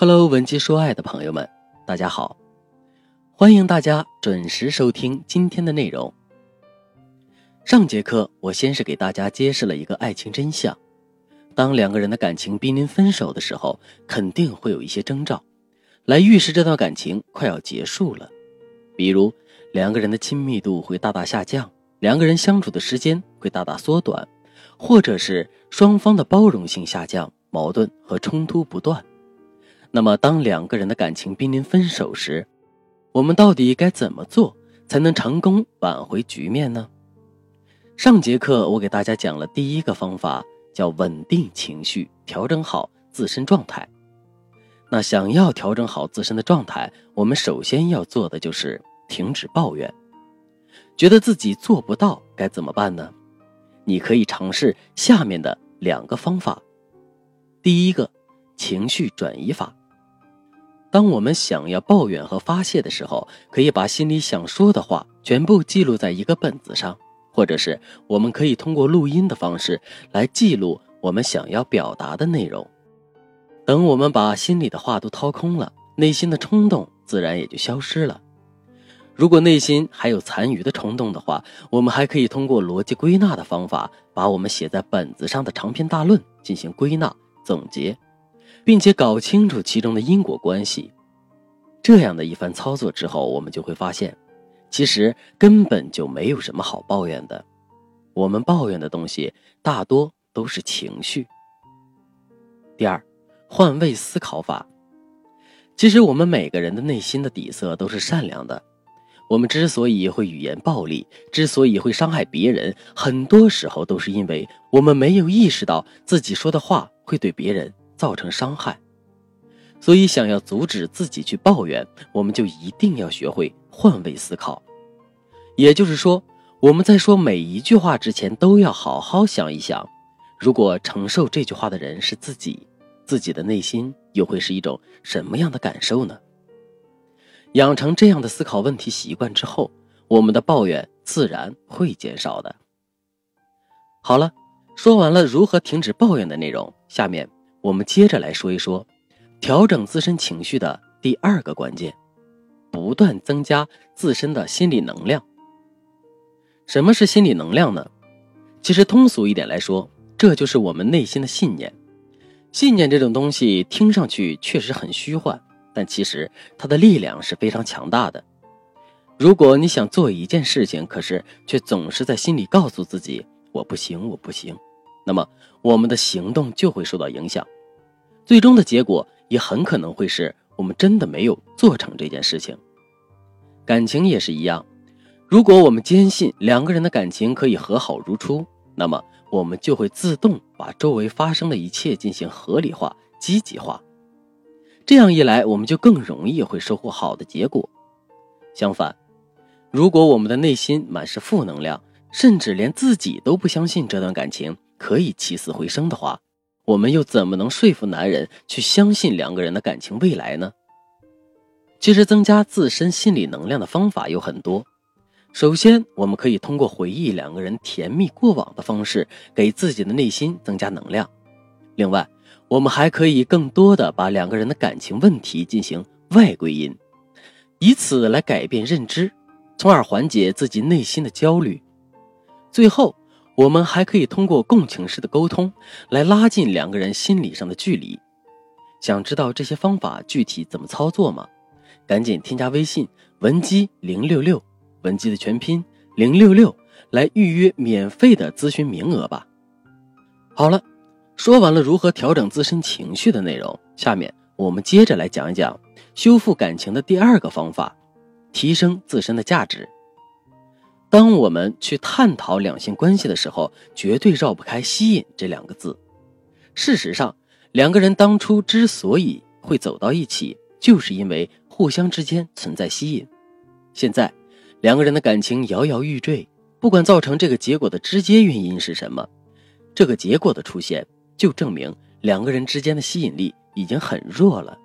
Hello，文姬说爱的朋友们，大家好，欢迎大家准时收听今天的内容。上节课我先是给大家揭示了一个爱情真相：当两个人的感情濒临分手的时候，肯定会有一些征兆，来预示这段感情快要结束了。比如，两个人的亲密度会大大下降，两个人相处的时间会大大缩短，或者是双方的包容性下降，矛盾和冲突不断。那么，当两个人的感情濒临分手时，我们到底该怎么做才能成功挽回局面呢？上节课我给大家讲了第一个方法，叫稳定情绪，调整好自身状态。那想要调整好自身的状态，我们首先要做的就是停止抱怨。觉得自己做不到该怎么办呢？你可以尝试下面的两个方法。第一个，情绪转移法。当我们想要抱怨和发泄的时候，可以把心里想说的话全部记录在一个本子上，或者是我们可以通过录音的方式来记录我们想要表达的内容。等我们把心里的话都掏空了，内心的冲动自然也就消失了。如果内心还有残余的冲动的话，我们还可以通过逻辑归纳的方法，把我们写在本子上的长篇大论进行归纳总结。并且搞清楚其中的因果关系，这样的一番操作之后，我们就会发现，其实根本就没有什么好抱怨的。我们抱怨的东西大多都是情绪。第二，换位思考法。其实我们每个人的内心的底色都是善良的。我们之所以会语言暴力，之所以会伤害别人，很多时候都是因为我们没有意识到自己说的话会对别人。造成伤害，所以想要阻止自己去抱怨，我们就一定要学会换位思考。也就是说，我们在说每一句话之前，都要好好想一想：如果承受这句话的人是自己，自己的内心又会是一种什么样的感受呢？养成这样的思考问题习惯之后，我们的抱怨自然会减少的。好了，说完了如何停止抱怨的内容，下面。我们接着来说一说，调整自身情绪的第二个关键，不断增加自身的心理能量。什么是心理能量呢？其实通俗一点来说，这就是我们内心的信念。信念这种东西听上去确实很虚幻，但其实它的力量是非常强大的。如果你想做一件事情，可是却总是在心里告诉自己“我不行，我不行”。那么，我们的行动就会受到影响，最终的结果也很可能会是我们真的没有做成这件事情。感情也是一样，如果我们坚信两个人的感情可以和好如初，那么我们就会自动把周围发生的一切进行合理化、积极化。这样一来，我们就更容易会收获好的结果。相反，如果我们的内心满是负能量，甚至连自己都不相信这段感情，可以起死回生的话，我们又怎么能说服男人去相信两个人的感情未来呢？其实，增加自身心理能量的方法有很多。首先，我们可以通过回忆两个人甜蜜过往的方式，给自己的内心增加能量。另外，我们还可以更多的把两个人的感情问题进行外归因，以此来改变认知，从而缓解自己内心的焦虑。最后。我们还可以通过共情式的沟通来拉近两个人心理上的距离。想知道这些方法具体怎么操作吗？赶紧添加微信文姬零六六，文姬的全拼零六六，来预约免费的咨询名额吧。好了，说完了如何调整自身情绪的内容，下面我们接着来讲一讲修复感情的第二个方法：提升自身的价值。当我们去探讨两性关系的时候，绝对绕不开“吸引”这两个字。事实上，两个人当初之所以会走到一起，就是因为互相之间存在吸引。现在，两个人的感情摇摇欲坠，不管造成这个结果的直接原因是什么，这个结果的出现就证明两个人之间的吸引力已经很弱了。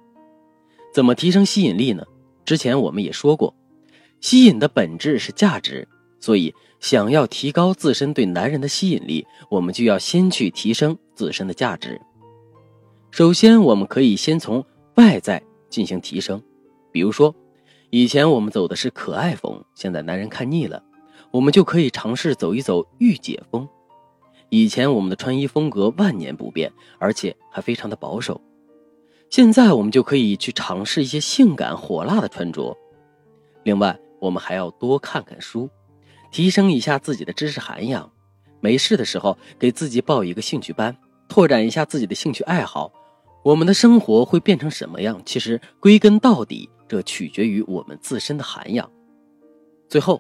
怎么提升吸引力呢？之前我们也说过，吸引的本质是价值。所以，想要提高自身对男人的吸引力，我们就要先去提升自身的价值。首先，我们可以先从外在进行提升。比如说，以前我们走的是可爱风，现在男人看腻了，我们就可以尝试走一走御姐风。以前我们的穿衣风格万年不变，而且还非常的保守，现在我们就可以去尝试一些性感火辣的穿着。另外，我们还要多看看书，提升一下自己的知识涵养。没事的时候，给自己报一个兴趣班，拓展一下自己的兴趣爱好。我们的生活会变成什么样？其实归根到底，这取决于我们自身的涵养。最后，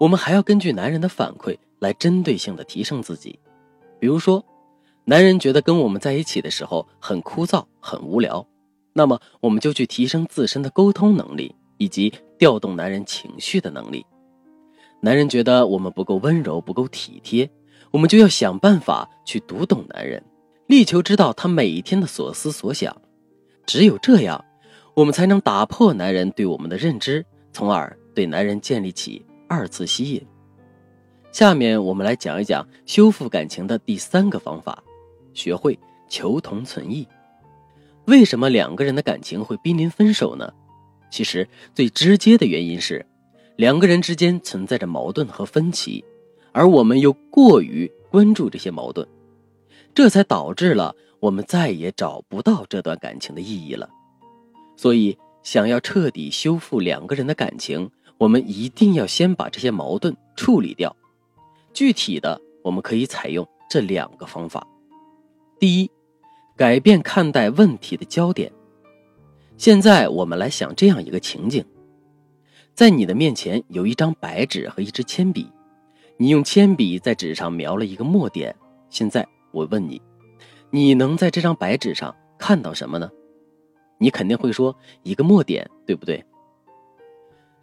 我们还要根据男人的反馈来针对性的提升自己。比如说，男人觉得跟我们在一起的时候很枯燥、很无聊，那么我们就去提升自身的沟通能力以及调动男人情绪的能力。男人觉得我们不够温柔、不够体贴。我们就要想办法去读懂男人，力求知道他每一天的所思所想。只有这样，我们才能打破男人对我们的认知，从而对男人建立起二次吸引。下面我们来讲一讲修复感情的第三个方法：学会求同存异。为什么两个人的感情会濒临分手呢？其实最直接的原因是，两个人之间存在着矛盾和分歧。而我们又过于关注这些矛盾，这才导致了我们再也找不到这段感情的意义了。所以，想要彻底修复两个人的感情，我们一定要先把这些矛盾处理掉。具体的，我们可以采用这两个方法：第一，改变看待问题的焦点。现在，我们来想这样一个情景：在你的面前有一张白纸和一支铅笔。你用铅笔在纸上描了一个墨点，现在我问你，你能在这张白纸上看到什么呢？你肯定会说一个墨点，对不对？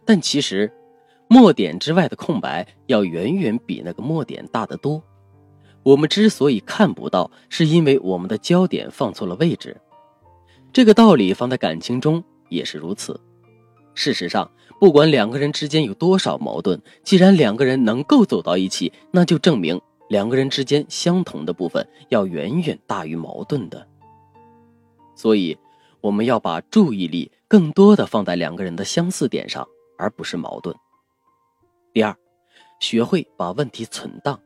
但其实，墨点之外的空白要远远比那个墨点大得多。我们之所以看不到，是因为我们的焦点放错了位置。这个道理放在感情中也是如此。事实上。不管两个人之间有多少矛盾，既然两个人能够走到一起，那就证明两个人之间相同的部分要远远大于矛盾的。所以，我们要把注意力更多的放在两个人的相似点上，而不是矛盾。第二，学会把问题存档。《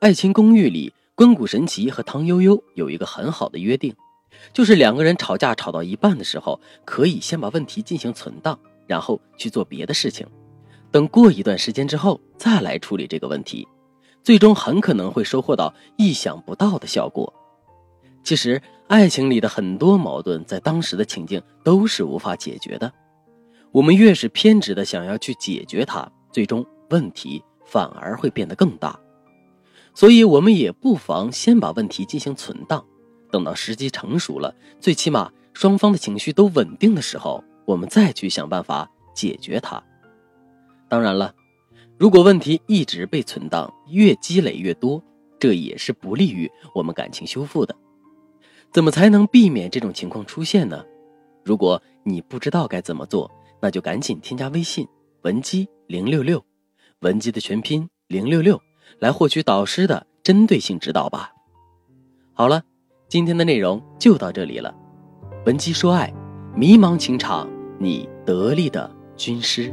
爱情公寓》里，关谷神奇和唐悠悠有一个很好的约定，就是两个人吵架吵到一半的时候，可以先把问题进行存档。然后去做别的事情，等过一段时间之后再来处理这个问题，最终很可能会收获到意想不到的效果。其实，爱情里的很多矛盾在当时的情境都是无法解决的。我们越是偏执的想要去解决它，最终问题反而会变得更大。所以，我们也不妨先把问题进行存档，等到时机成熟了，最起码双方的情绪都稳定的时候。我们再去想办法解决它。当然了，如果问题一直被存档，越积累越多，这也是不利于我们感情修复的。怎么才能避免这种情况出现呢？如果你不知道该怎么做，那就赶紧添加微信文姬零六六，文姬的全拼零六六，来获取导师的针对性指导吧。好了，今天的内容就到这里了。文姬说爱，迷茫情场。你得力的军师。